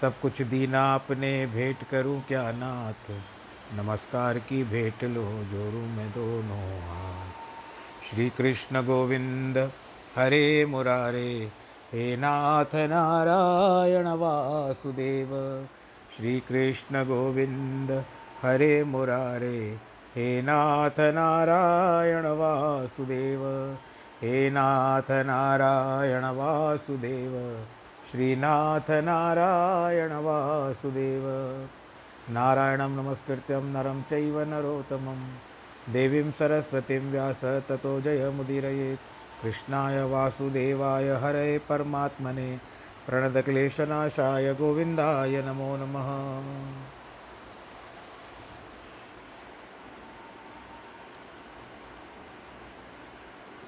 सब कुछ दीना अपने भेंट करूँ क्या नाथ नमस्कार की भेंट लो जोरू में दोनों हाथ। श्री कृष्ण गोविंद, हरे मुरारे, हे नाथ नारायण वासुदेव। श्री कृष्ण गोविंद, हरे मुरारे, हे नाथ नारायण वासुदेव। हे नाथ नारायण वासुदेव। श्रीनाथ नारायण वासुदेव नारायणं नमस्कृत्यं नरं चैव नरोत्तमं। देवीं सरस्वतीं व्यास ततो जयमुदीरयेत्। कृष्णाय वासुदेवाय हरे परमात्मने। प्रणतक्लेशनाशाय गोविन्दाय नमो नमः।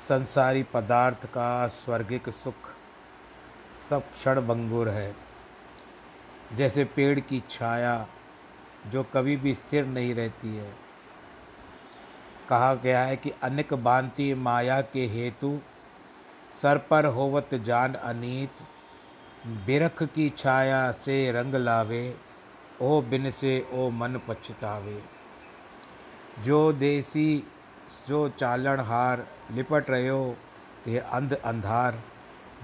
संसारी पदार्थ का स्वर्गिक सुख सब क्षण भंगुर है। जैसे पेड़ की छाया जो कभी भी स्थिर नहीं रहती है। कहा गया है कि अनिक बांति माया के हेतु सर पर होवत जान अनीत, बिरख की छाया से रंग लावे, ओ बिन से ओ मन पछतावे। जो देसी, जो चालन हार लिपट रहे हो, ते अंध अंधार।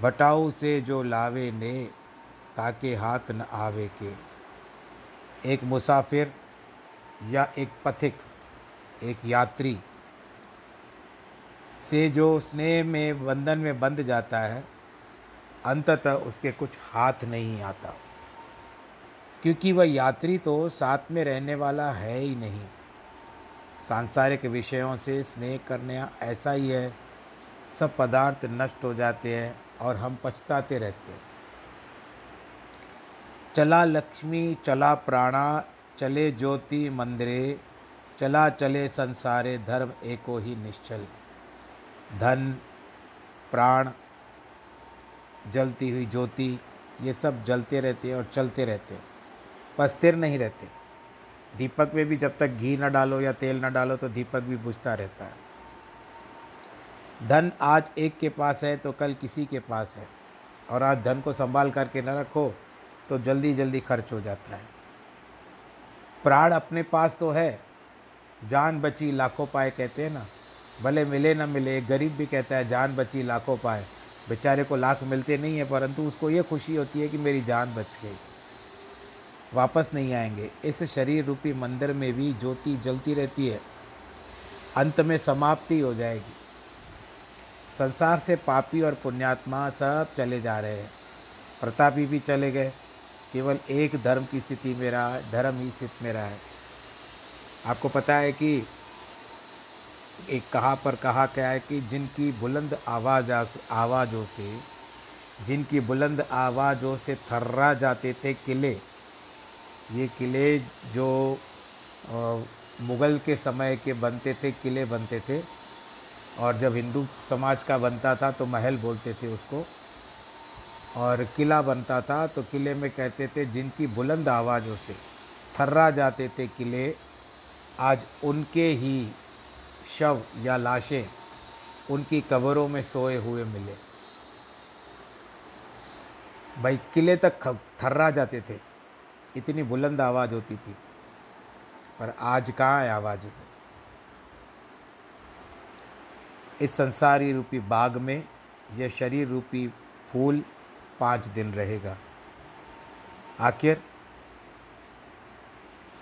बटाऊ से जो लावे ने, ताके हाथ न आवे के। एक मुसाफिर या एक पथिक, एक यात्री से जो स्नेह में, बंधन में बंध जाता है, अंततः उसके कुछ हाथ नहीं आता। क्योंकि वह यात्री तो साथ में रहने वाला है ही नहीं। सांसारिक विषयों से स्नेह करने ऐसा ही है, सब पदार्थ नष्ट हो जाते हैं। और हम पछताते रहते हैं। चला लक्ष्मी, चला प्राणा, चले ज्योति, मंदिरे, चला चले संसारे, धर्म एको ही निश्चल। धन, प्राण, जलती हुई ज्योति, ये सब जलते रहते हैं और चलते रहते हैं। पर स्थिर नहीं रहते। दीपक में भी जब तक घी न डालो या तेल न डालो तो दीपक भी बुझता रहता है। धन आज एक के पास है तो कल किसी के पास है। और आज धन को संभाल करके न रखो तो जल्दी जल्दी खर्च हो जाता है। प्राण अपने पास तो है, जान बची लाखों पाए कहते हैं ना। भले मिले ना मिले, गरीब भी कहता है, जान बची लाखों पाए। बेचारे को लाख मिलते नहीं है, परंतु उसको ये खुशी होती है कि मेरी जान बच गई। वापस नहीं आएँगे। इस शरीर रूपी मंदिर में भी ज्योति जलती रहती है। अंत में समाप्ति हो जाएगी। संसार से पापी और पुण्यात्मा सब चले जा रहे हैं। प्रतापी भी चले गए। केवल एक धर्म की स्थिति में रहा धर्म ही स्थित में रहा है। आपको पता है कि एक कहा पर कहा क्या है कि जिनकी बुलंद आवाज़, आवाज़ों से, जिनकी बुलंद आवाज़ों से थर्रा जाते थे किले, ये किले जो मुग़ल के समय के बनते थे, किले बनते थे और जब हिंदू समाज का बनता था तो महल बोलते थे उसको। और किला बनता था तो किले में कहते थे, जिनकी बुलंद आवाज़ों से थर्रा जाते थे किले, आज उनके ही शव या लाशें उनकी कब्रों में सोए हुए मिले। भाई, किले तक थर्रा जाते थे। इतनी बुलंद आवाज़ होती थी। पर आज कहाँ है आवाज़? इस संसारी रूपी बाग में यह शरीर रूपी फूल पाँच दिन रहेगा। आखिर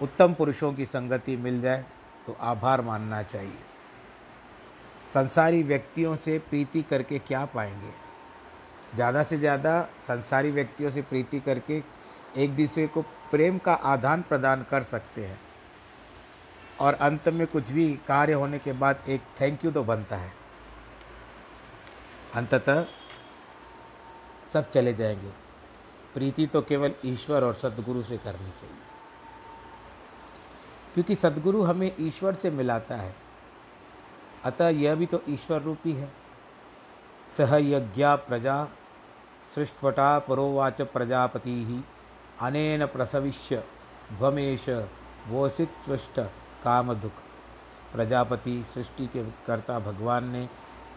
उत्तम पुरुषों की संगति मिल जाए तो आभार मानना चाहिए। संसारी व्यक्तियों से प्रीति करके क्या पाएँगे? ज़्यादा से ज़्यादा संसारी व्यक्तियों से प्रीति करके एक दूसरे को प्रेम का आदान प्रदान कर सकते हैं। और अंत में कुछ भी कार्य होने के बाद एक थैंक यू तो बनता है। अंततः सब चले जाएँगे। प्रीति तो केवल ईश्वर और सदगुरु से करनी चाहिए। क्योंकि सदगुरु हमें ईश्वर से मिलाता है। अतः यह भी तो ईश्वर रूपी है। सह यज्ञा प्रजा, सृष्टवटा परोवाच प्रजापति ही अनेन प्रसविष्य ध्वमेश वोसित काम दुख प्रजापति सृष्टि के कर्ता भगवान ने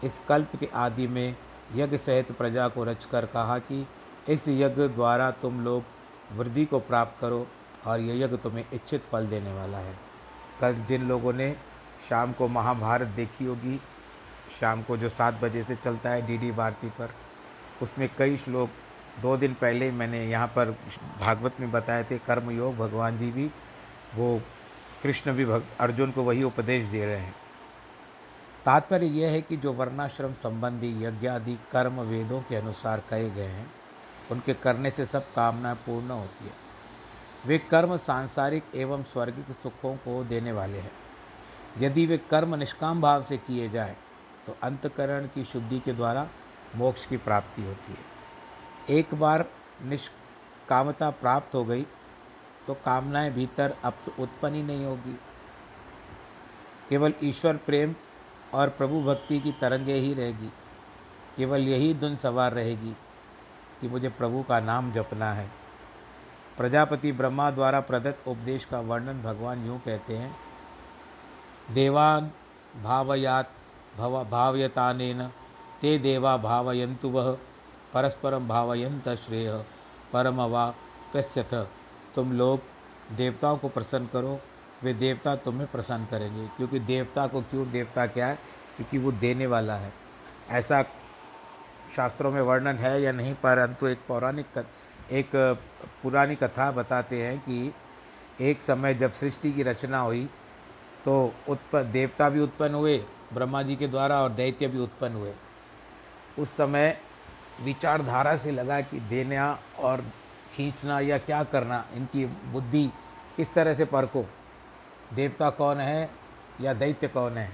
इस कल्प के आदि में यज्ञ सहित प्रजा को रचकर कहा कि इस यज्ञ द्वारा तुम लोग वृद्धि को प्राप्त करो और यह यज्ञ तुम्हें इच्छित फल देने वाला है। कल जिन लोगों ने शाम को महाभारत देखी होगी, शाम को जो सात बजे से चलता है डीडी भारती पर, उसमें कई श्लोक दो दिन पहले मैंने यहाँ पर भागवत में बताए थे, कर्मयोग, भगवान जी भी, वो कृष्ण भी भग, अर्जुन को वही उपदेश दे रहे हैं। तात्पर्य यह है कि जो वर्णाश्रम संबंधी यज्ञ आदि कर्म वेदों के अनुसार कहे गए हैं, उनके करने से सब कामनाएँ पूर्ण होती है। वे कर्म सांसारिक एवं स्वर्गिक सुखों को देने वाले हैं। यदि वे कर्म निष्काम भाव से किए जाए तो अंतकरण की शुद्धि के द्वारा मोक्ष की प्राप्ति होती है। एक बार निष्कामता प्राप्त हो गई तो कामनाएँ भीतर अब तो उत्पन्न ही नहीं होगी। केवल ईश्वर प्रेम और प्रभु भक्ति की तरंगे ही रहेगी। केवल यही धुन सवार रहेगी कि मुझे प्रभु का नाम जपना है। प्रजापति ब्रह्मा द्वारा प्रदत्त उपदेश का वर्णन भगवान यूँ कहते हैं, देवान भावयात भव भावयतानेन, ते देवा भावयंतु वह परस्परम भावयंत श्रेय परम वा पश्यथ। तुम लोग देवताओं को प्रसन्न करो वे देवता तुम्हें प्रसन्न करेंगे, क्योंकि देवता को क्यों, देवता क्या है? क्योंकि वो देने वाला है। ऐसा शास्त्रों में वर्णन है या नहीं, परंतु एक पौराणिक एक पुरानी कथा बताते हैं कि एक समय जब सृष्टि की रचना हुई तो उत्पन्न देवता भी उत्पन्न हुए, ब्रह्मा जी के द्वारा और दैत्य भी उत्पन्न हुए। उस समय विचारधारा से लगा कि देना और खींचना या क्या करना, इनकी बुद्धि किस तरह से परखो? देवता कौन है या दैत्य कौन है?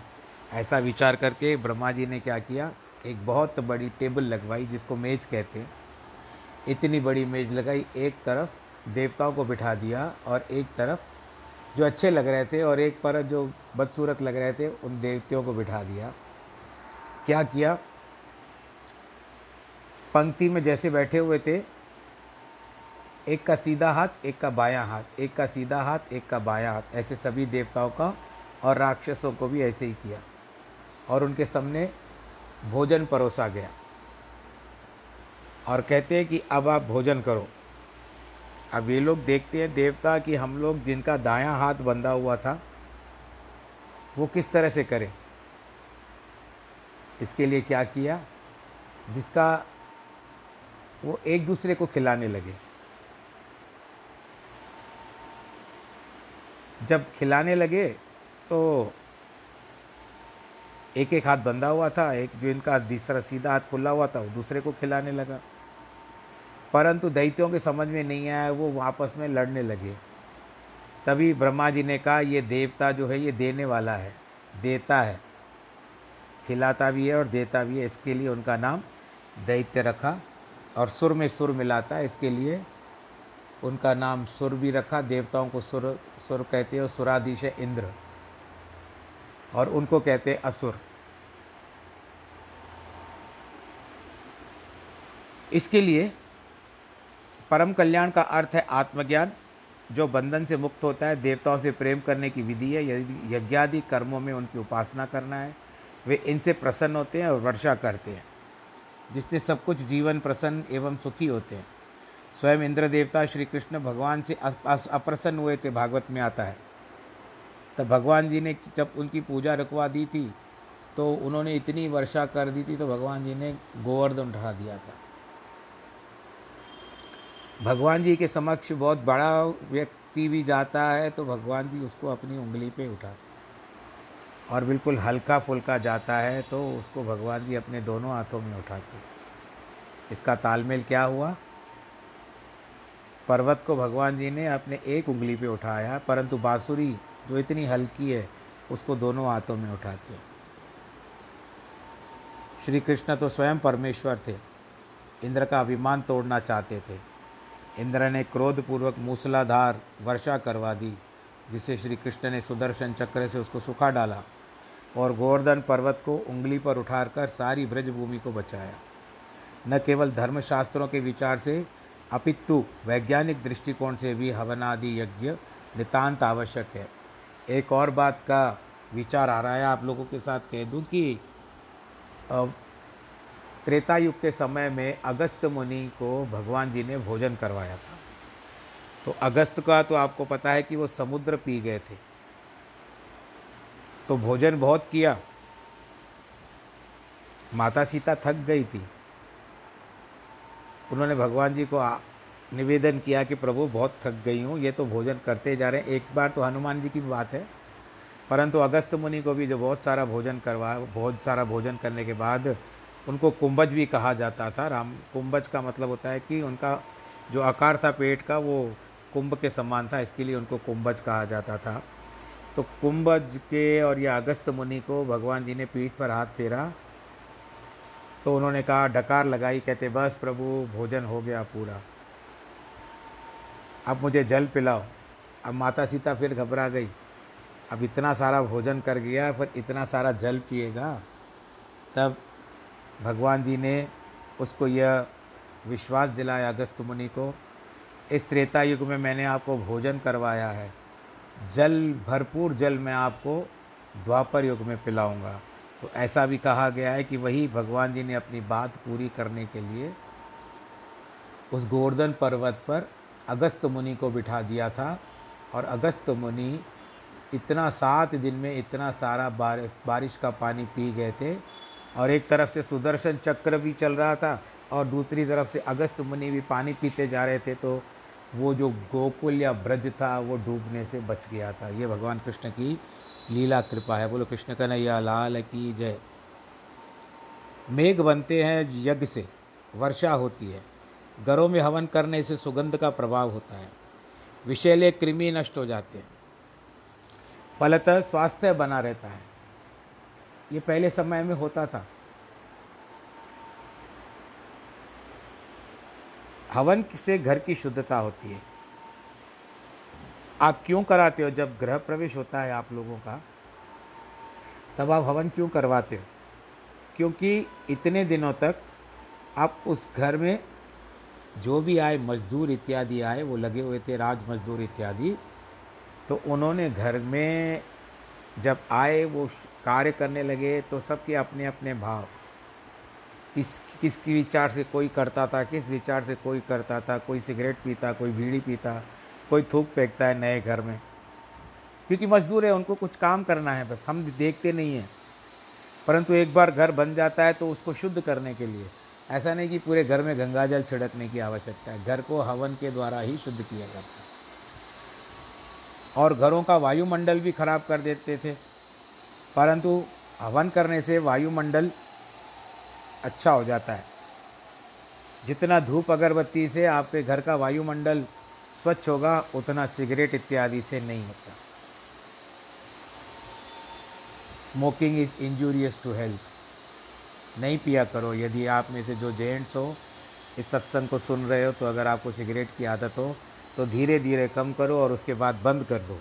ऐसा विचार करके ब्रह्मा जी ने क्या किया? एक बहुत बड़ी टेबल लगवाई जिसको मेज कहते हैं। इतनी बड़ी मेज लगाई, एक तरफ़ देवताओं को बिठा दिया और एक तरफ़ जो अच्छे लग रहे थे और एक पर जो बदसूरत लग रहे थे, उन देवतियों को बिठा दिया। क्या किया? पंक्ति में जैसे बैठे हुए थे एक का सीधा हाथ, एक का बायां हाथ, एक का सीधा हाथ, एक का बायां हाथ। ऐसे सभी देवताओं का और राक्षसों को भी ऐसे ही किया। और उनके सामने भोजन परोसा गया। और कहते हैं कि अब आप भोजन करो। अब ये लोग देखते हैं देवता कि हम लोग जिनका दायां हाथ बंधा हुआ था, वो किस तरह से करें? इसके लिए क्या किया? जिसका वो एक दूसरे को खिलाने लगे। जब खिलाने लगे तो एक एक हाथ बंधा हुआ था, एक जो इनका तीसरा सीधा हाथ खुला हुआ था, वो दूसरे को खिलाने लगा। परंतु दैत्यों के समझ में नहीं आया, वो आपस में लड़ने लगे। तभी ब्रह्मा जी ने कहा, ये देवता जो है, ये देने वाला है, देता है। खिलाता भी है और देता भी है, इसके लिए उनका नाम दैत्य रखा और सुर में सुर मिलाता है, इसके लिए उनका नाम सुर भी रखा, देवताओं को सुर सुर कहते हैं सुराधीश है इंद्र। और उनको कहते हैं असुर। इसके लिए परम कल्याण का अर्थ है आत्मज्ञान, जो बंधन से मुक्त होता है, देवताओं से प्रेम करने की विधि है यज्ञादि कर्मों में उनकी उपासना करना है, वे इनसे प्रसन्न होते हैं और वर्षा करते हैं, जिससे सब कुछ जीवन प्रसन्न एवं सुखी होते हैं। स्वयं इंद्र देवता श्री कृष्ण भगवान से अप्रसन्न हुए थे, भागवत में आता है। तब भगवान जी ने जब उनकी पूजा रुकवा दी थी तो उन्होंने इतनी वर्षा कर दी थी तो भगवान जी ने गोवर्धन उठा दिया था। भगवान जी के समक्ष बहुत बड़ा व्यक्ति भी जाता है तो भगवान जी उसको अपनी उंगली पे उठाते और बिल्कुल हल्का फुल्का जाता है तो उसको भगवान जी अपने दोनों हाथों में उठाते इसका तालमेल क्या हुआ? पर्वत को भगवान जी ने अपने एक उंगली पे उठाया, परंतु बांसुरी जो इतनी हल्की है, उसको दोनों हाथों में उठाते श्री कृष्ण तो स्वयं परमेश्वर थे। इंद्र का अभिमान तोड़ना चाहते थे। इंद्र ने क्रोधपूर्वक मूसलाधार वर्षा करवा दी, जिसे श्री कृष्ण ने सुदर्शन चक्र से उसको सुखा डाला और गोवर्धन पर्वत को उंगली पर उठाकर सारी ब्रजभूमि को बचाया। न केवल धर्मशास्त्रों के विचार से अपितु वैज्ञानिक दृष्टिकोण से भी हवनादि यज्ञ नितांत आवश्यक है। एक और बात का विचार आ रहा है, आप लोगों के साथ कह दूँ कि त्रेता युग के समय में अगस्त मुनि को भगवान जी ने भोजन करवाया था। तो अगस्त का तो आपको पता है कि वो समुद्र पी गए थे। तो भोजन बहुत किया। माता सीता थक गई थी। उन्होंने भगवान जी को निवेदन किया कि प्रभु, बहुत थक गई हूँ, ये तो भोजन करते जा रहे हैं। एक बार तो हनुमान जी की बात है। परंतु अगस्त मुनि को भी जो बहुत सारा भोजन करवा, बहुत सारा भोजन करने के बाद उनको कुंभज भी कहा जाता था। राम, कुंभज का मतलब होता है कि उनका जो आकार था पेट का, वो कुंभ के समान था, इसके लिए उनको कुंभज कहा जाता था। तो कुंभज के और या अगस्त मुनि को भगवान जी ने पीठ पर हाथ फेरा। तो उन्होंने कहा, डकार लगाई, कहते, बस प्रभु, भोजन हो गया पूरा। अब मुझे जल पिलाओ। अब माता सीता फिर घबरा गई। अब इतना सारा भोजन कर गया, फिर इतना सारा जल पिएगा। तब भगवान जी ने उसको यह विश्वास दिलाया, अगस्त मुनि को, इस त्रेता युग में मैंने आपको भोजन करवाया है। जल, भरपूर जल मैं आपको द्वापर युग में पिलाऊँगा। तो ऐसा भी कहा गया है कि वही भगवान जी ने अपनी बात पूरी करने के लिए उस गोवर्धन पर्वत पर अगस्त मुनि को बिठा दिया था और अगस्त मुनि इतना सात दिन में इतना सारा बार, बारिश का पानी पी गए थे और एक तरफ़ से सुदर्शन चक्र भी चल रहा था और दूसरी तरफ़ से अगस्त मुनि भी पानी पीते जा रहे थे तो वो जो गोकुल या ब्रज था वो डूबने से बच गया था। ये भगवान कृष्ण की लीला कृपा है। बोलो, कृष्ण कन्हैया, लाल की जय। मेघ बनते हैं यज्ञ से, वर्षा होती है। घरों में हवन करने से सुगंध का प्रभाव होता है। विषैले कृमि नष्ट हो जाते हैं। फलतः स्वास्थ्य बना रहता है। ये पहले समय में होता था। हवन से घर की शुद्धता होती है। आप क्यों कराते हो? जब गृह प्रवेश होता है आप लोगों का, तब आप हवन क्यों करवाते हो? क्योंकि इतने दिनों तक आप उस घर में जो भी आए, मजदूर इत्यादि आए, वो लगे हुए थे, राज मजदूर इत्यादि तो उन्होंने घर में जब आए, वो कार्य करने लगे तो सबके अपने अपने भाव। किस, किसकी विचार से कोई करता था, किस विचार से कोई करता था, कोई सिगरेट पीता, कोई बीड़ी पीता कोई थूक फेंकता है नए घर में। क्योंकि मजदूर है, उनको कुछ काम करना है, बस हम देखते नहीं हैं। परंतु एक बार घर बन जाता है तो उसको शुद्ध करने के लिए। ऐसा नहीं कि पूरे घर में गंगा जल छिड़कने की आवश्यकता है। घर को हवन के द्वारा ही शुद्ध किया जाता है। और घरों का वायुमंडल भी खराब कर देते थे। परंतु हवन करने से वायुमंडल अच्छा हो जाता है। जितना धूप अगरबत्ती से आपके घर का वायुमंडल स्वच्छ होगा, उतना सिगरेट इत्यादि से नहीं होता। Smoking is injurious to health नहीं पिया करो, यदि आप में से जो जेंट्स हो, इस सत्संग को सुन रहे हो तो अगर आपको सिगरेट की आदत हो तो धीरे धीरे कम करो और उसके बाद बंद कर दो।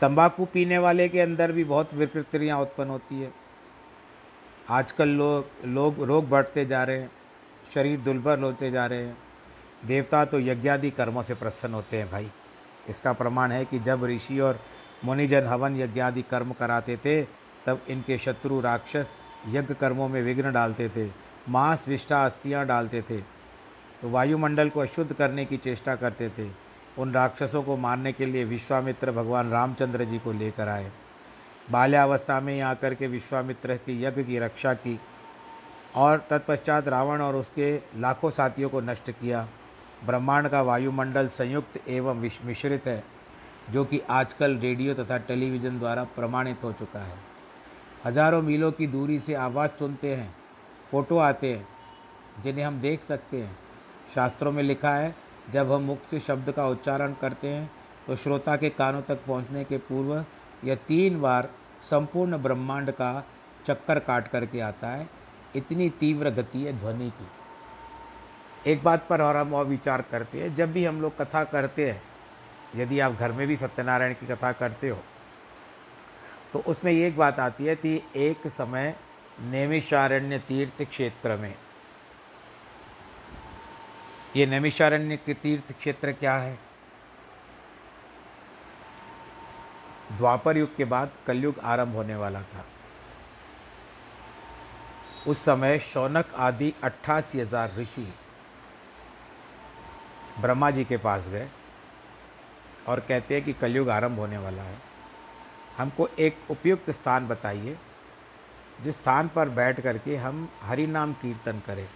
तंबाकू पीने वाले के अंदर भी बहुत विकृतियाँ उत्पन्न होती है। आजकल लोग लोग रोग बढ़ते जा रहे हैं, शरीर दुर्बल होते जा रहे हैं। देवता तो यज्ञादि कर्मों से प्रसन्न होते हैं भाई। इसका प्रमाण है कि जब ऋषि और मुनिजन हवन यज्ञादि कर्म कराते थे, तब इनके शत्रु राक्षस यज्ञ कर्मों में विघ्न डालते थे, मांस विष्ठा अस्थियाँ डालते थे तो वायुमंडल को अशुद्ध करने की चेष्टा करते थे। उन राक्षसों को मारने के लिए विश्वामित्र भगवान रामचंद्र जी को लेकर आए। बाल्यावस्था में ही आकर के विश्वामित्र की यज्ञ की रक्षा की और तत्पश्चात रावण और उसके लाखों साथियों को नष्ट किया। ब्रह्मांड का वायुमंडल संयुक्त एवं मिश्रित है, जो कि आजकल रेडियो तथा टेलीविज़न द्वारा प्रमाणित हो चुका है। हज़ारों मीलों की दूरी से आवाज़ सुनते हैं, फ़ोटो आते हैं, जिन्हें हम देख सकते हैं। शास्त्रों में लिखा है, जब हम मुख से शब्द का उच्चारण करते हैं तो श्रोता के कानों तक पहुँचने के पूर्व यह तीन बार संपूर्ण ब्रह्मांड का चक्कर काट करके आता है। इतनी तीव्र गति है ध्वनि की। एक बात पर और हम और विचार करते हैं। जब भी हम लोग कथा करते हैं, यदि आप घर में भी सत्यनारायण की कथा करते हो तो उसमें एक बात आती है कि एक समय नैमिषारण्य तीर्थ क्षेत्र में, ये नैमिषारण्य के तीर्थ क्षेत्र क्या है? द्वापर युग के बाद कलयुग आरंभ होने वाला था। उस समय शौनक आदि अट्ठासी हज़ार ऋषि ब्रह्मा जी के पास गए और कहते हैं कि कलयुग आरंभ होने वाला है। हमको एक उपयुक्त स्थान बताइए, जिस स्थान पर बैठ करके हम हरि नाम कीर्तन करें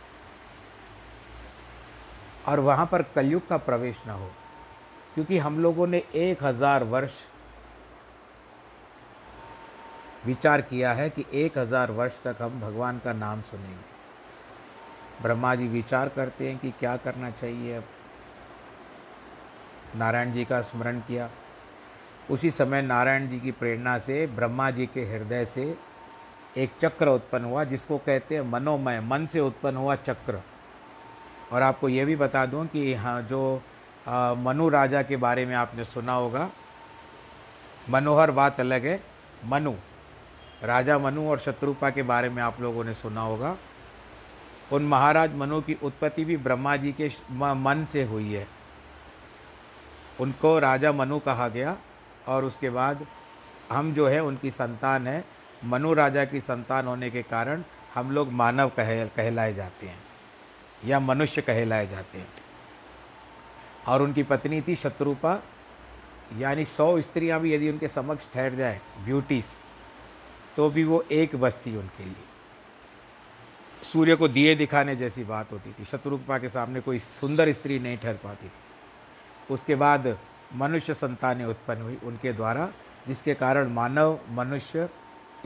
और वहाँ पर कलयुग का प्रवेश न हो, क्योंकि हम लोगों ने एक हज़ार वर्ष विचार किया है कि एक हज़ार वर्ष तक हम भगवान का नाम सुनेंगे। ब्रह्मा जी विचार करते हैं कि क्या करना चाहिए अब। नारायण जी का स्मरण किया। उसी समय नारायण जी की प्रेरणा से, ब्रह्मा जी के हृदय से एक चक्र उत्पन्न हुआ, जिसको कहते हैं मनोमय, मन से उत्पन्न हुआ चक्र। और आपको ये भी बता दूँ कि हाँ जो मनु राजा के बारे में आपने सुना होगा, मनोहर बात अलग है, मनु। राजा मनु और शत्रुपा के बारे में आप लोगों ने सुना होगा। उन महाराज मनु की उत्पत्ति भी ब्रह्मा जी के मन से हुई है। उनको राजा मनु कहा गया और उसके बाद हम जो है, उनकी संतान है। मनु राजा की संतान होने के कारण हम लोग मानव कह कहलाए जाते हैं या मनुष्य कहलाए जाते हैं। और उनकी पत्नी थी शत्रुपा। यानी सौ स्त्रियाँ भी यदि उनके समक्ष ठहर जाए ब्यूटीज तो भी वो एक बस थी उनके लिए। सूर्य को दिए दिखाने जैसी बात होती थी। शत्रुपा के सामने कोई सुंदर स्त्री नहीं ठहर पाती थी। उसके बाद मनुष्य संतानें उत्पन्न हुई उनके द्वारा, जिसके कारण मानव, मनुष्य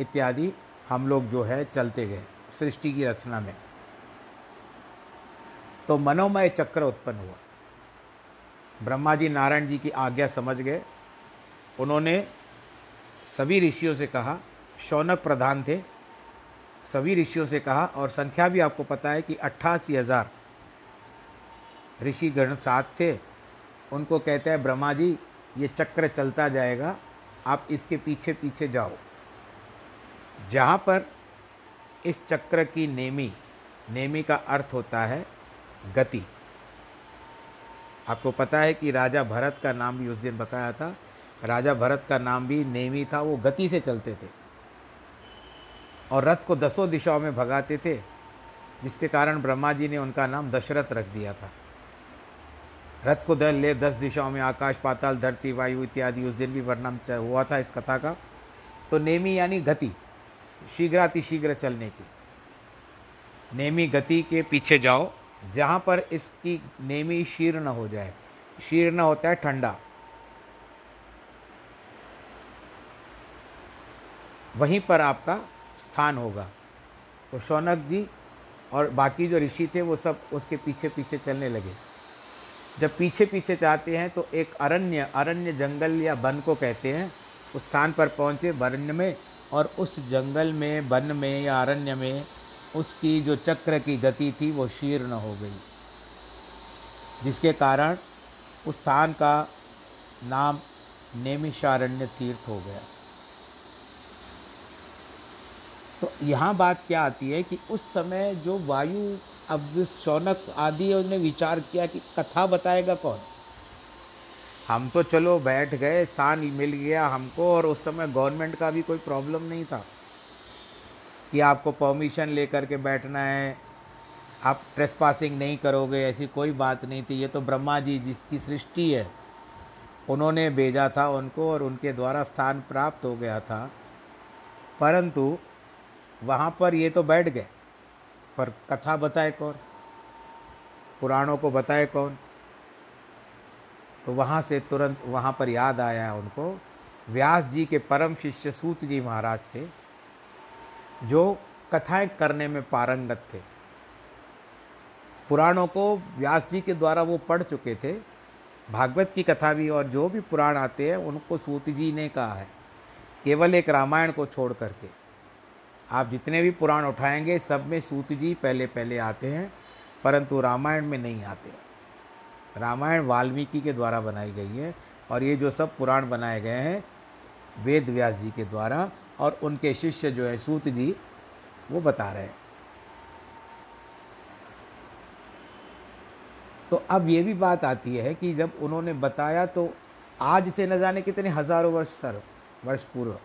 इत्यादि हम लोग जो है चलते गए सृष्टि की रचना में। तो मनोमय चक्र उत्पन्न हुआ। ब्रह्मा जी नारायण जी की आज्ञा समझ गए। उन्होंने सभी ऋषियों से कहा शौनक प्रधान थे। सभी ऋषियों से कहा, और संख्या भी आपको पता है कि अट्ठासी हज़ार ऋषि गण साथ थे। उनको कहते हैं, ब्रह्मा जी, ये चक्र चलता जाएगा, आप इसके पीछे पीछे जाओ। जहाँ पर इस चक्र की नेमी नेमी का अर्थ होता है गति। आपको पता है कि राजा भरत का नाम भी उस दिन बताया था। राजा भरत का नाम भी नेमी था, वो गति से चलते थे। और रथ को दसों दिशाओं में भगाते थे, जिसके कारण ब्रह्मा जी ने उनका नाम दशरथ रख दिया था। रथ को दल ले दस दिशाओं में आकाश, पाताल, धरती, वायु इत्यादि, उस दिन भी वर्णन हुआ था इस कथा का। तो नेमी यानी गति शीघ्राति शीघ्र चलने की। नेमी गति के पीछे जाओ, जहाँ पर इसकी नेमी शीर्ण हो जाए। शीर्ण होता है ठंडा। वहीं पर आपका स्थान होगा। तो शौनक जी और बाकी जो ऋषि थे, वो सब उसके पीछे पीछे चलने लगे। जब पीछे पीछे जाते हैं तो एक अरण्य अरण्य जंगल या वन को कहते हैं। उस स्थान पर पहुँचे वन में और उस जंगल में, वन में या अरण्य में उसकी जो चक्र की गति थी, वो शीर्ण हो गई। जिसके कारण उस स्थान का नाम नेमिषारण्य तीर्थ हो गया। तो यहाँ बात क्या आती है कि उस समय जो वायु अब शौनक आदि ने विचार किया कि कथा बताएगा कौन? हम तो चलो बैठ गए स्थान मिल गया हमको और उस समय गवर्नमेंट का भी कोई प्रॉब्लम नहीं था कि आपको परमिशन लेकर के बैठना है, आप ट्रेस पासिंग नहीं करोगे, ऐसी कोई बात नहीं थी। ये तो ब्रह्मा जी जिसकी सृष्टि है, उन्होंने भेजा था उनको और उनके द्वारा स्थान प्राप्त हो गया था। परंतु वहाँ पर ये तो बैठ गए। पर कथा बताए कौन? पुराणों को बताए कौन? तो वहाँ से तुरंत वहाँ पर याद आया उनको, व्यास जी के परम शिष्य सूत जी महाराज थे, जो कथाएँ करने में पारंगत थे। पुराणों को व्यास जी के द्वारा वो पढ़ चुके थे। भागवत की कथा भी और जो भी पुराण आते हैं, उनको सूत जी ने कहा है। केवल एक रामायण को छोड़ करके। आप जितने भी पुराण उठाएँगे, सब में सूत जी पहले पहले आते हैं, परंतु रामायण में नहीं आते। रामायण वाल्मीकि के द्वारा बनाई गई है और ये जो सब पुराण बनाए गए हैं, वेद व्यास जी के द्वारा और उनके शिष्य जो है सूत जी, वो बता रहे हैं। तो अब ये भी बात आती है कि जब उन्होंने बताया तो आज से न जाने कितने हज़ारों वर्ष सर, वर्ष पूर्व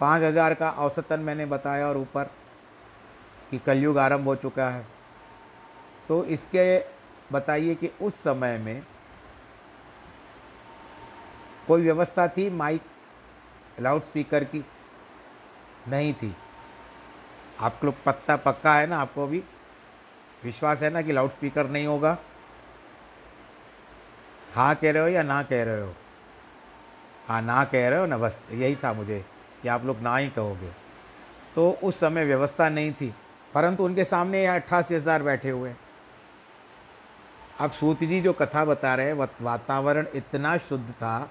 पाँच हज़ार का औसतन मैंने बताया और ऊपर कि कलयुग आरंभ हो चुका है। तो इसके बताइए कि उस समय में कोई व्यवस्था थी? माइक लाउड स्पीकर की? नहीं थी। आप लोग पत्ता पक्का है ना? आपको भी विश्वास है ना कि लाउड स्पीकर नहीं होगा? हाँ कह रहे हो या ना कह रहे हो? हाँ ना कह रहे हो ना? बस यही था मुझे। कि आप लोग ना ही कहोगे। तो उस समय व्यवस्था नहीं थी, परंतु उनके सामने यहाँ अट्ठासी हज़ार बैठे हुए। अब सूत जी जो कथा बता रहे हैं वातावरण इतना शुद्ध था,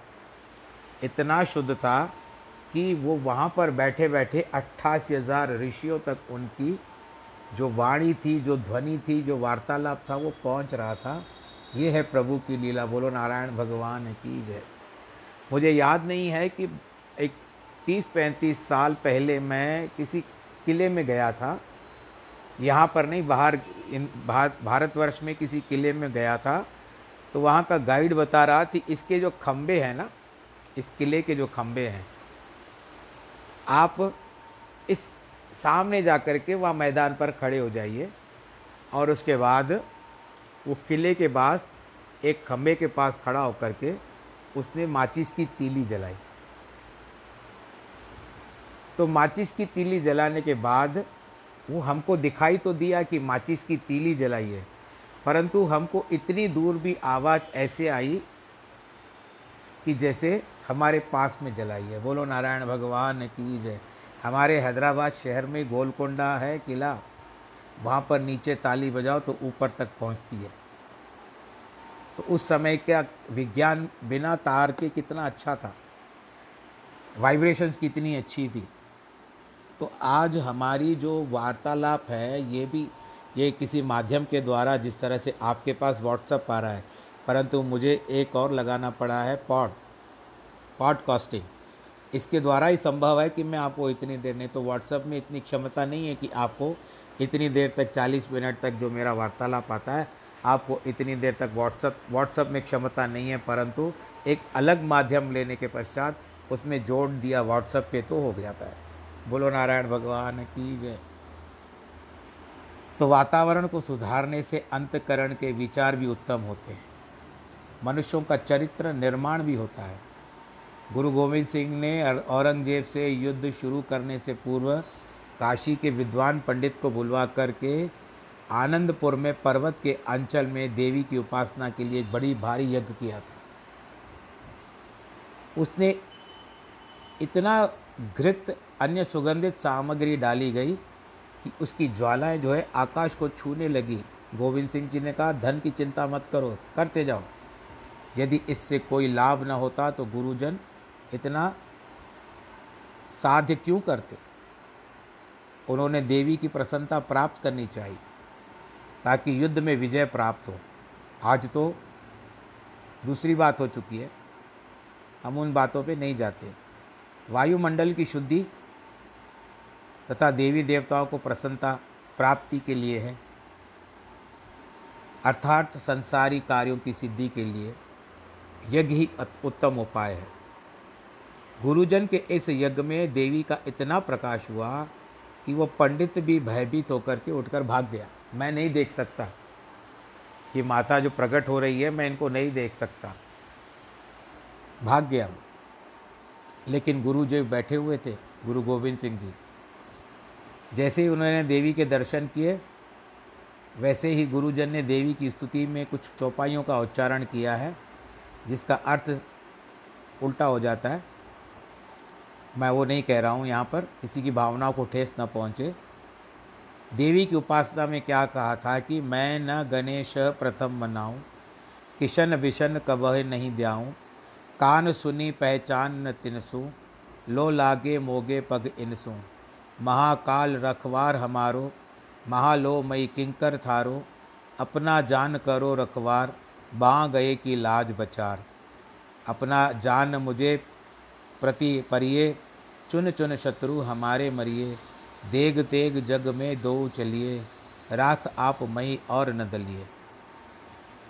इतना शुद्ध था कि वो वहाँ पर बैठे बैठे अट्ठासी हज़ार ऋषियों तक उनकी जो वाणी थी, जो ध्वनि थी, जो वार्तालाप था, वो पहुँच रहा था। ये है प्रभु की लीला। बोलो, नारायण भगवान की जय। मुझे याद नहीं है कि एक तीस पैंतीस साल पहले मैं किसी किले में गया था। यहाँ पर नहीं, बाहर इन भारतवर्ष में किसी किले में गया था। तो वहाँ का गाइड बता रहा थी इसके जो खंभे हैं ना, इस किले के जो खंभे हैं, आप इस सामने जा कर के वहाँ मैदान पर खड़े हो जाइए और उसके बाद वो किले के पास, एक खंभे के पास खड़ा होकर के उसने माचिस की तीली जलाई। तो माचिस की तीली जलाने के बाद वो हमको दिखाई तो दिया कि माचिस की तीली जलाई है, परंतु हमको इतनी दूर भी आवाज़ ऐसे आई कि जैसे हमारे पास में जलाई है। बोलो, नारायण भगवान की जय। हमारे हैदराबाद शहर में गोलकोंडा है किला, वहाँ पर नीचे ताली बजाओ तो ऊपर तक पहुँचती है। तो उस समय का विज्ञान बिना तार के कितना अच्छा था? वाइब्रेशंस कितनी अच्छी थी। तो आज हमारी जो वार्तालाप है, ये भी, ये किसी माध्यम के द्वारा जिस तरह से आपके पास व्हाट्सअप आ रहा है, परंतु मुझे एक और लगाना पड़ा है पॉड पॉडकास्टिंग इसके द्वारा ही संभव है कि मैं आपको इतनी देर, नहीं तो व्हाट्सअप में इतनी क्षमता नहीं है कि आपको इतनी देर तक 40 मिनट तक जो मेरा वार्तालाप आता है, आपको इतनी देर तक व्हाट्सअप व्हाट्सअप में क्षमता नहीं है, परंतु एक अलग माध्यम लेने के पश्चात उसमें जोड़ दिया व्हाट्सअप पे तो हो जाता है बोलो नारायण भगवान की जय। तो वातावरण को सुधारने से अंतकरण के विचार भी उत्तम होते हैं। मनुष्यों का चरित्र निर्माण भी होता है। गुरु गोविंद सिंह ने औरंगज़ेब से युद्ध शुरू करने से पूर्व काशी के विद्वान पंडित को बुलवा करके आनंदपुर में पर्वत के अंचल में देवी की उपासना के लिए बड़ी भारी यज्ञ किया था। उसने इतना घृत अन्य सुगंधित सामग्री डाली गई कि उसकी ज्वालाएँ जो है आकाश को छूने लगी। गोविंद सिंह जी ने कहा, धन की चिंता मत करो, करते जाओ। यदि इससे कोई लाभ न होता तो गुरुजन इतना साध्य क्यों करते? उन्होंने देवी की प्रसन्नता प्राप्त करनी चाहिए, ताकि युद्ध में विजय प्राप्त हो। आज तो दूसरी बात हो चुकी है। हम उन बातों पे नहीं जाते। वायुमंडल की शुद्धि तथा देवी देवताओं को प्रसन्नता प्राप्ति के लिए है। अर्थात संसारी कार्यों की सिद्धि के लिए यज्ञ ही उत्तम उपाय है। गुरुजन के इस यज्ञ में देवी का इतना प्रकाश हुआ कि वो पंडित भी भयभीत होकर के उठकर भाग गया। मैं नहीं देख सकता कि माता जो प्रकट हो रही है, मैं इनको नहीं देख सकता। भाग गया लेकिन गुरु जी बैठे हुए थे, गुरु गोविंद सिंह जी। जैसे ही उन्होंने देवी के दर्शन किए, वैसे ही गुरुजन ने देवी की स्तुति में कुछ चौपाइयों का उच्चारण किया है, जिसका अर्थ उल्टा हो जाता है। मैं वो नहीं कह रहा हूँ यहाँ पर, किसी की भावनाओं को ठेस न पहुँचे। देवी की उपासना में क्या कहा था कि मैं न गणेश प्रथम मनाऊँ, किशन विशन कबह नहीं द्याऊँ, कान सुनी पहचान न तिनसू, लो लागे मोगे पग इनसू। महाकाल रखवार हमारो महालो मई किंकर थारो, अपना जान करो रखवार बाँ गए की लाज बचार। अपना जान मुझे प्रति परिये, चुन चुन शत्रु हमारे मरिए देग तेग जग में दो चलिए राख आप मई और न दलिए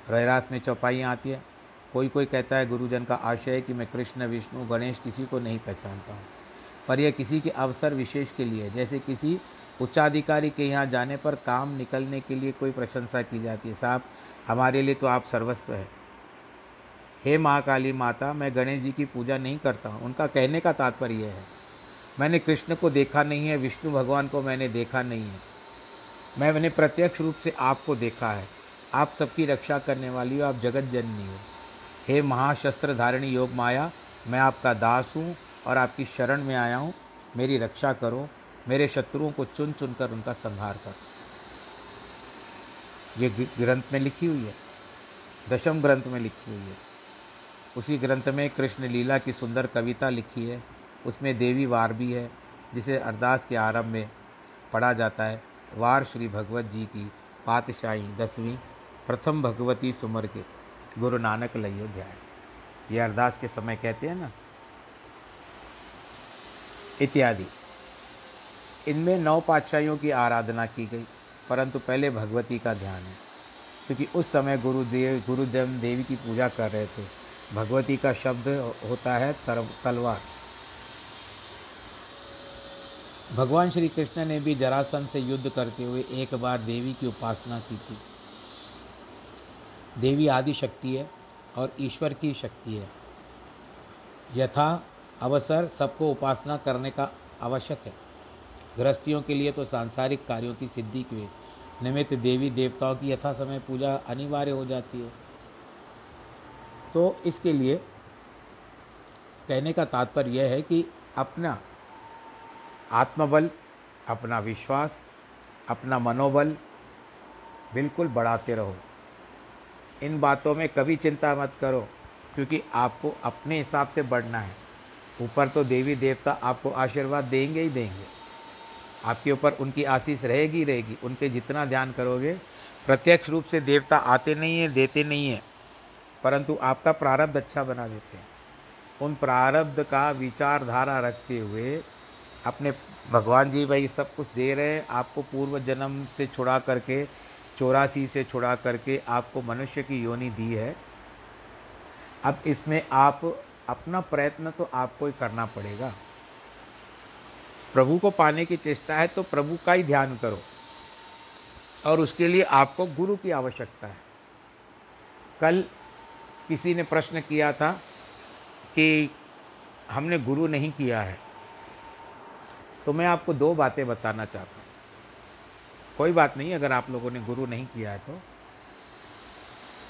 रहरास में चौपाइयाँ आती है। कोई कोई कहता है, गुरुजन का आशय है कि मैं कृष्ण, विष्णु, गणेश किसी को नहीं पहचानता हूँ। पर यह किसी के अवसर विशेष के लिए जैसे किसी उच्चाधिकारी के यहाँ जाने पर काम निकलने के लिए कोई प्रशंसा की जाती है। साहब, हमारे लिए तो आप सर्वस्व है। हे महाकाली माता, मैं गणेश जी की पूजा नहीं करता हूँ। उनका कहने का तात्पर्य है। मैंने कृष्ण को देखा नहीं है, विष्णु भगवान को मैंने देखा नहीं है। मैं मैंने प्रत्यक्ष रूप से आपको देखा है। आप सबकी रक्षा करने वाली हो, आप जगत जननी हो। हे महाशस्त्र धारिणी योग माया, मैं आपका दास हूँ। और आपकी शरण में आया हूँ। मेरी रक्षा करो, मेरे शत्रुओं को चुन चुन कर उनका संहार करो। ये ग्रंथ में लिखी हुई है, दशम ग्रंथ में लिखी हुई है। उसी ग्रंथ में कृष्ण लीला की सुंदर कविता लिखी है। उसमें देवी वार भी है, जिसे अरदास के आरंभ में पढ़ा जाता है। वार श्री भगवत जी की पातशाही दसवीं, प्रथम भगवती सुमर के गुरु नानक लयो ध्यान ये अरदास के समय कहते हैं ना इत्यादि। इनमें नौ पातशाहियों की आराधना की गई, परंतु पहले भगवती का ध्यान है। क्योंकि उस समय गुरुदेव गुरुदेव देवी की पूजा कर रहे थे। भगवती का शब्द होता है तलवार। भगवान श्री कृष्ण ने भी जरासन से युद्ध करते हुए एक बार देवी की उपासना की थी। देवी आदि शक्ति है और ईश्वर की शक्ति है। यथा अवसर सबको उपासना करने का आवश्यक है। गृहस्थियों के लिए तो सांसारिक कार्यों की सिद्धि के निमित्त देवी देवताओं की यथा समय पूजा अनिवार्य हो जाती है। तो इसके लिए कहने का तात्पर्य यह है कि अपना आत्मबल, अपना विश्वास, अपना मनोबल बिल्कुल बढ़ाते रहो। इन बातों में कभी चिंता मत करो, क्योंकि आपको अपने हिसाब से बढ़ना है। ऊपर तो देवी देवता आपको आशीर्वाद देंगे ही देंगे। आपके ऊपर उनकी आशीष रहेगी रहेगी। उनके जितना ध्यान करोगे, प्रत्यक्ष रूप से देवता आते नहीं हैं, देते नहीं हैं, परंतु आपका प्रारब्ध अच्छा बना देते हैं। उन प्रारब्ध का विचारधारा रखते हुए अपने भगवान जी भाई सब कुछ दे रहे हैं। आपको पूर्व जन्म से छुड़ा करके, चौरासी से छुड़ा करके आपको मनुष्य की योनि दी है। अब इसमें आप अपना प्रयत्न तो आपको ही करना पड़ेगा। प्रभु को पाने की चेष्टा है तो प्रभु का ही ध्यान करो। और उसके लिए आपको गुरु की आवश्यकता है। कल किसी ने प्रश्न किया था कि हमने गुरु नहीं किया है। तो मैं आपको दो बातें बताना चाहता हूँ। कोई बात नहीं, अगर आप लोगों ने गुरु नहीं किया है तो।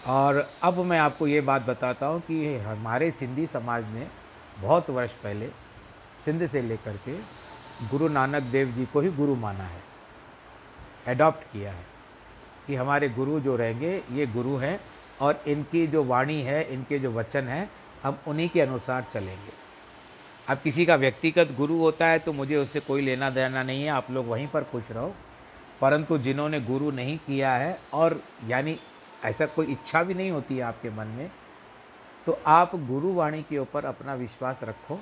और अब मैं आपको ये बात बताता हूँ कि हमारे सिंधी समाज ने बहुत वर्ष पहले सिंध से लेकर के गुरु नानक देव जी को ही गुरु माना है एडॉप्ट किया है कि हमारे गुरु जो रहेंगे, ये गुरु हैं और इनकी जो वाणी है, इनके जो वचन हैं, हम उन्हीं के अनुसार चलेंगे। अब किसी का व्यक्तिगत गुरु होता है तो मुझे उससे कोई लेना देना नहीं है, आप लोग वहीं पर खुश रहो। परंतु जिन्होंने गुरु नहीं किया है और यानी ऐसा कोई इच्छा भी नहीं होती है आपके मन में तो आप गुरु वाणी के ऊपर अपना विश्वास रखो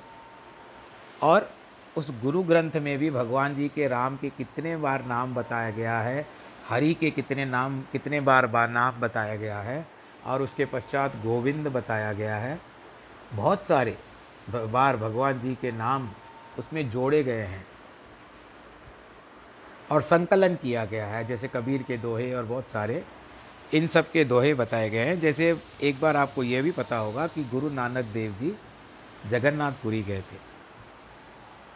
और उस गुरु ग्रंथ में भी भगवान जी के राम के कितने बार नाम बताया गया है, हरि के कितने नाम, कितने बार बार नाम बताया गया है और उसके पश्चात गोविंद बताया गया है। बहुत सारे बार भगवान जी के नाम उसमें जोड़े गए हैं और संकलन किया गया है, जैसे कबीर के दोहे और बहुत सारे इन सब के दोहे बताए गए हैं। जैसे एक बार आपको ये भी पता होगा कि गुरु नानक देव जी जगन्नाथपुरी गए थे।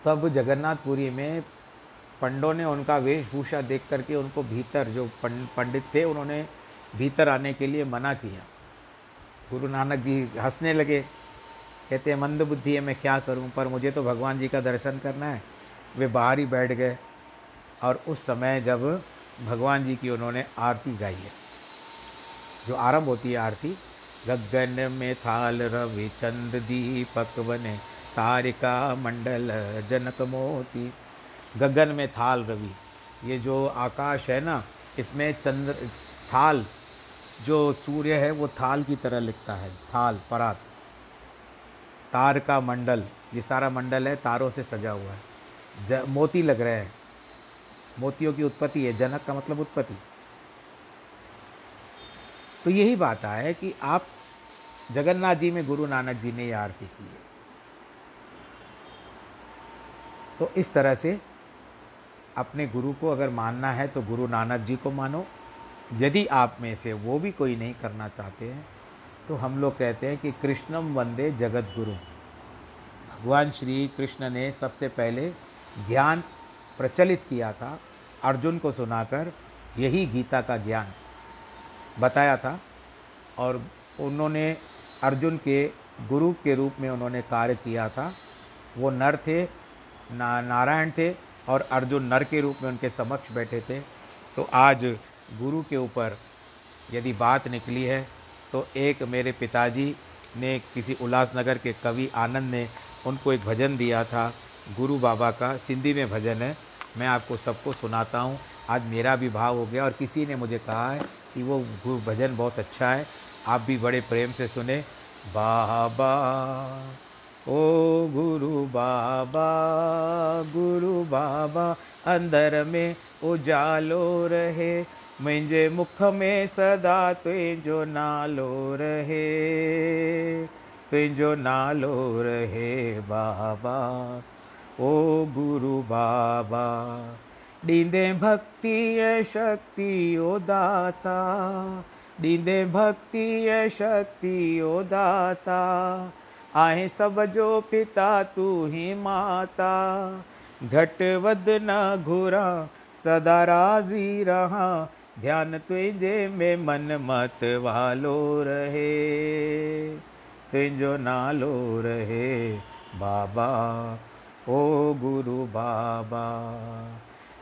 तब जगन्नाथपुरी में पंडों ने उनका वेशभूषा देख करके उनको भीतर जो पंडित थे, उन्होंने भीतर आने के लिए मना किया। गुरु नानक जी हंसने लगे। कहते मंद बुद्धि है, मैं क्या करूँ? पर मुझे तो भगवान जी का दर्शन करना है। वे बाहर ही बैठ गए और उस समय जब भगवान जी की उन्होंने आरती गाई है। जो आरंभ होती है आरती, गगन में थाल रवि चंद दीपक बने, तारिका मंडल जनक मोती। गगन में थाल रवि, ये जो आकाश है ना, इसमें चंद्र, थाल, जो सूर्य है, वो थाल की तरह लिखता है, थाल, परात। तार का मंडल, ये सारा मंडल है, तारों से सजा हुआ है। ज, मोती लग रहे हैं। मोतियों की उत्पत्ति है, जनक का मतलब उत्पत्ति। तो यही बात है कि आप जगन्नाथ जी में गुरु नानक जी ने ये आरती की है। तो इस तरह से अपने गुरु को अगर मानना है तो गुरु नानक जी को मानो। यदि आप में से वो भी कोई नहीं करना चाहते हैं तो हम लोग कहते हैं कि कृष्णम वंदे जगत गुरु भगवान श्री कृष्ण ने सबसे पहले ज्ञान प्रचलित किया था। अर्जुन को सुनाकर यही गीता का ज्ञान। बताया था और उन्होंने अर्जुन के गुरु के रूप में उन्होंने कार्य किया था। वो नर थे, ना, नारायण थे और अर्जुन नर के रूप में उनके समक्ष बैठे थे। तो आज गुरु के ऊपर यदि बात निकली है तो एक मेरे पिताजी ने किसी उल्लासनगर के कवि आनंद ने उनको एक भजन दिया था, गुरु बाबा का, सिंधी में भजन है। मैं आपको सबको सुनाता हूँ। आज मेरा भी भाव हो गया और किसी ने मुझे कहा है कि वो भजन बहुत अच्छा है, आप भी बड़े प्रेम से सुने। बाबा, ओ गुरु बाबा गुरु बाबा, अंदर में उजालो रहे। मुंहिंजे मुख में सदा तुंहिंजो नालो रहे तुंहिंजो नालो रहे बाबा, ओ गुरु बाबा। ॾींदे भक्ति ऐं शक्ति, ओ दाता। ॾींदे भक्ति ऐं शक्ति, ओ दाता। आहे सभ जो पिता, तू ही माता। घट वध न घुरा, सदा राज़ी रहा। ध्यान तुंहिंजे में मन मत वालो रहे। तुंहिंजो नालो रहे बाबा, ओ गुरु बाबा।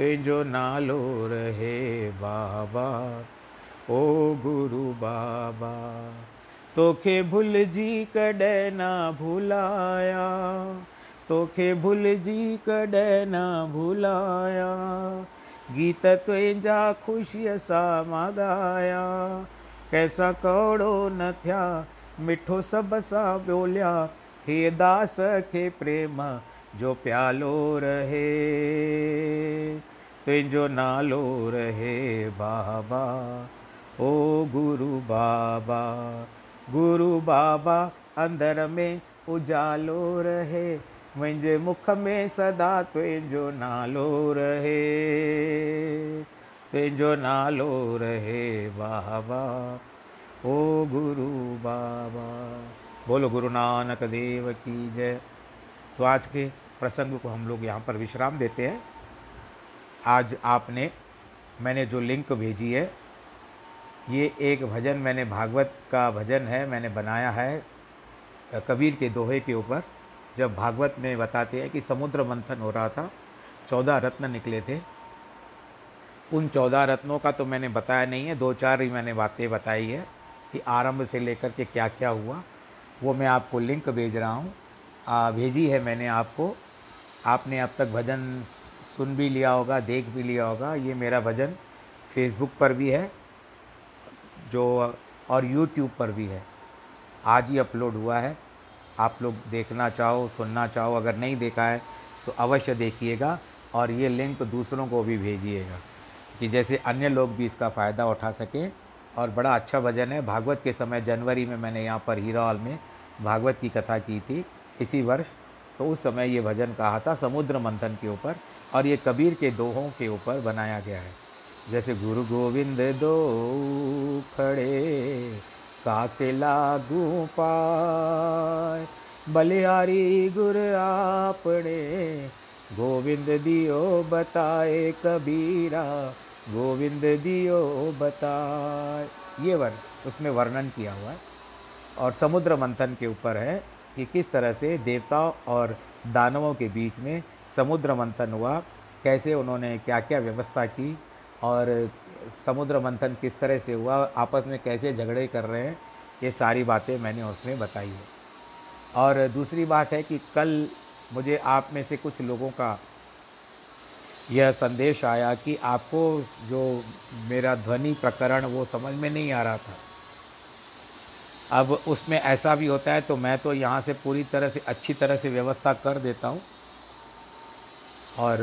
तुंहिंजो नालो रहे बाबा, ओ गुरु बाबा। तोखे भुलिजी कॾहिं न भुलाया, तोखे भुलिजी कॾहिं न भुलाया। गीत तुंहिंजा ख़ुशीअ सां माँ ॻाया कंहिंसां कौड़ो न थिया, मिठो सभ सां ॿोलिया हे दास खे प्रेम जो प्यालो रहे तुंहिंजो नालो रहे बाबा। ओ गुरु बाबा गुरु बाबा अंदर में उजालो रहे मुंहिंजे मुख में सदा तुंहिंजो नालो रहे तुंहिंजो नालो रहे बाबा। ओ गुरु बाबा, बोलो गुरु नानक देव की जय। तो आज के प्रसंग को हम लोग यहाँ पर विश्राम देते हैं। आज आपने, मैंने जो लिंक भेजी है, ये एक भजन मैंने भागवत का भजन है, मैंने बनाया है, कबीर के दोहे के ऊपर। जब भागवत में बताते हैं कि समुद्र मंथन हो रहा था, चौदह रत्न निकले थे। उन चौदह रत्नों का तो मैंने बताया नहीं है दो चार ही मैंने बातें बताई है कि आरंभ से लेकर के क्या क्या हुआ, वो मैं आपको लिंक भेज रहा हूँ। भेजी है मैंने आपको। आपने अब तक भजन सुन भी लिया होगा, देख भी लिया होगा। ये मेरा भजन फेसबुक पर भी है, जो और यूट्यूब पर भी है। आज ही अपलोड हुआ है। आप लोग देखना चाहो, सुनना चाहो, अगर नहीं देखा है तो अवश्य देखिएगा और ये लिंक दूसरों को भी भेजिएगा कि जैसे अन्य लोग भी इसका फ़ायदा उठा सकें। और बड़ा अच्छा भजन है। भागवत के समय जनवरी में मैंने यहाँ पर हीरा हॉल में भागवत की कथा की थी। इसी वर्ष तो उस समय ये भजन कहा था समुद्र मंथन के ऊपर और ये कबीर के दोहों के ऊपर बनाया गया है। जैसे गुरु गोविंद दो खड़े, काके लागू पाए, बलिहारी गुर आपने, गोविंद दियो बताए कबीरा, गोविंद दियो बताए। ये वर्ण उसमें वर्णन किया हुआ है और समुद्र मंथन के ऊपर है। कि किस तरह से देवताओं और दानवों के बीच में समुद्र मंथन हुआ, कैसे उन्होंने क्या क्या व्यवस्था की, और समुद्र मंथन किस तरह से हुआ, आपस में कैसे झगड़े कर रहे हैं, ये सारी बातें मैंने उसमें बताई है। और दूसरी बात है कि कल मुझे आप में से कुछ लोगों का यह संदेश आया कि आपको जो मेरा ध्वनि प्रकरण वो समझ में नहीं आ रहा था। अब उसमें ऐसा भी होता है तो मैं तो यहाँ से पूरी तरह से, अच्छी तरह से व्यवस्था कर देता हूँ। और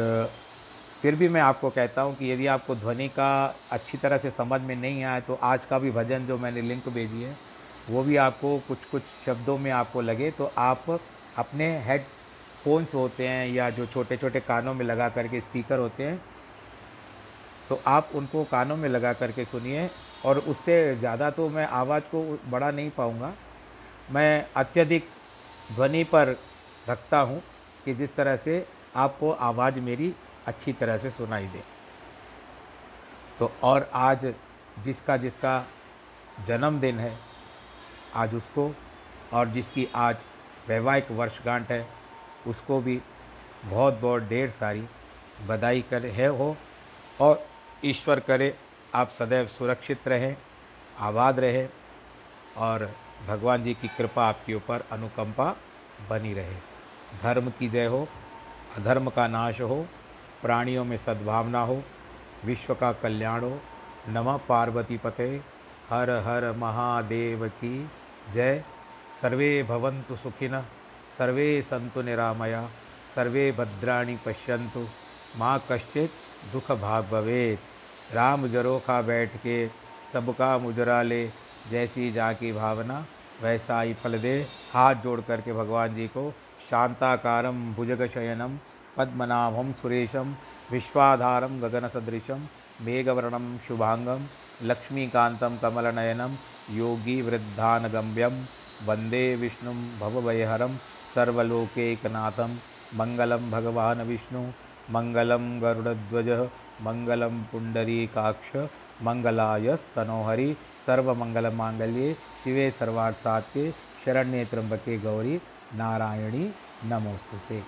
फिर भी मैं आपको कहता हूँ कि यदि आपको ध्वनि का अच्छी तरह से समझ में नहीं आए तो आज का भी भजन जो मैंने लिंक भेजी है, वो भी आपको कुछ कुछ शब्दों में आपको लगे तो आप अपने हेड फोन्स होते हैं या जो छोटे छोटे कानों में लगा करके स्पीकर होते हैं तो आप उनको कानों में लगा करके सुनिए, और उससे ज़्यादा तो मैं आवाज़ को बढ़ा नहीं पाऊँगा। मैं अत्यधिक ध्वनि पर रखता हूँ कि जिस तरह से आपको आवाज़ मेरी अच्छी तरह से सुनाई दे। तो और आज जिसका जिसका जन्मदिन है, आज उसको, और जिसकी आज वैवाहिक वर्षगांठ है, उसको भी बहुत बहुत ढेर सारी बधाई कर है हो, और ईश्वर करे, आप सदैव सुरक्षित रहें, आबाद रहें और भगवान जी की कृपा आपके ऊपर अनुकंपा बनी रहे। धर्म की जय हो, अधर्म का नाश हो, प्राणियों में सद्भावना हो, विश्व का कल्याण हो। नमः पार्वती पते, हर हर महादेव की जय। सर्वे भवन्तु सुखिन, सर्वे सन्तु निरामया, सर्वे भद्राणि पश्यन्तु। माँ कश्चित दुख भाग भवेत राम जरोखा बैठ के, सबका मुजरा ले। जैसी जा की भावना वैसा ही फल दे। हाथ जोड़ करके भगवान जी को शांताकारम भुजग शयनम पद्मनाभम सुरेशम विश्वाधारम गगन सदृशम मेघवर्णम शुभांगम लक्ष्मीकांतम कमलनयनम योगी वृद्धानगम्यम वंदे विष्णु भवभयहरम सर्वलोकैकनाथम मंगलम भगवान विष्णु। मंगलम गरुड़ध्वज मंगलम पुंडरीकाक्ष मंगलाय स्तनोहरि सर्वमंगलमांगल्ये शिवे सर्वार्थसात्के शरण्ये त्र्यंबके गौरी नारायणी नमोस्तुते